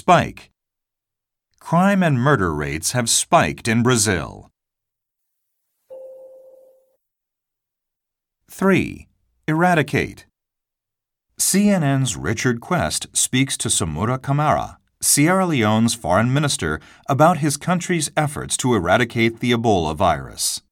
spike. Crime and murder rates have spiked in Brazil. 3. Eradicate. CNN's Richard Quest speaks to Samura Kamara, Sierra Leone's foreign minister, about his country's efforts to eradicate the Ebola virus.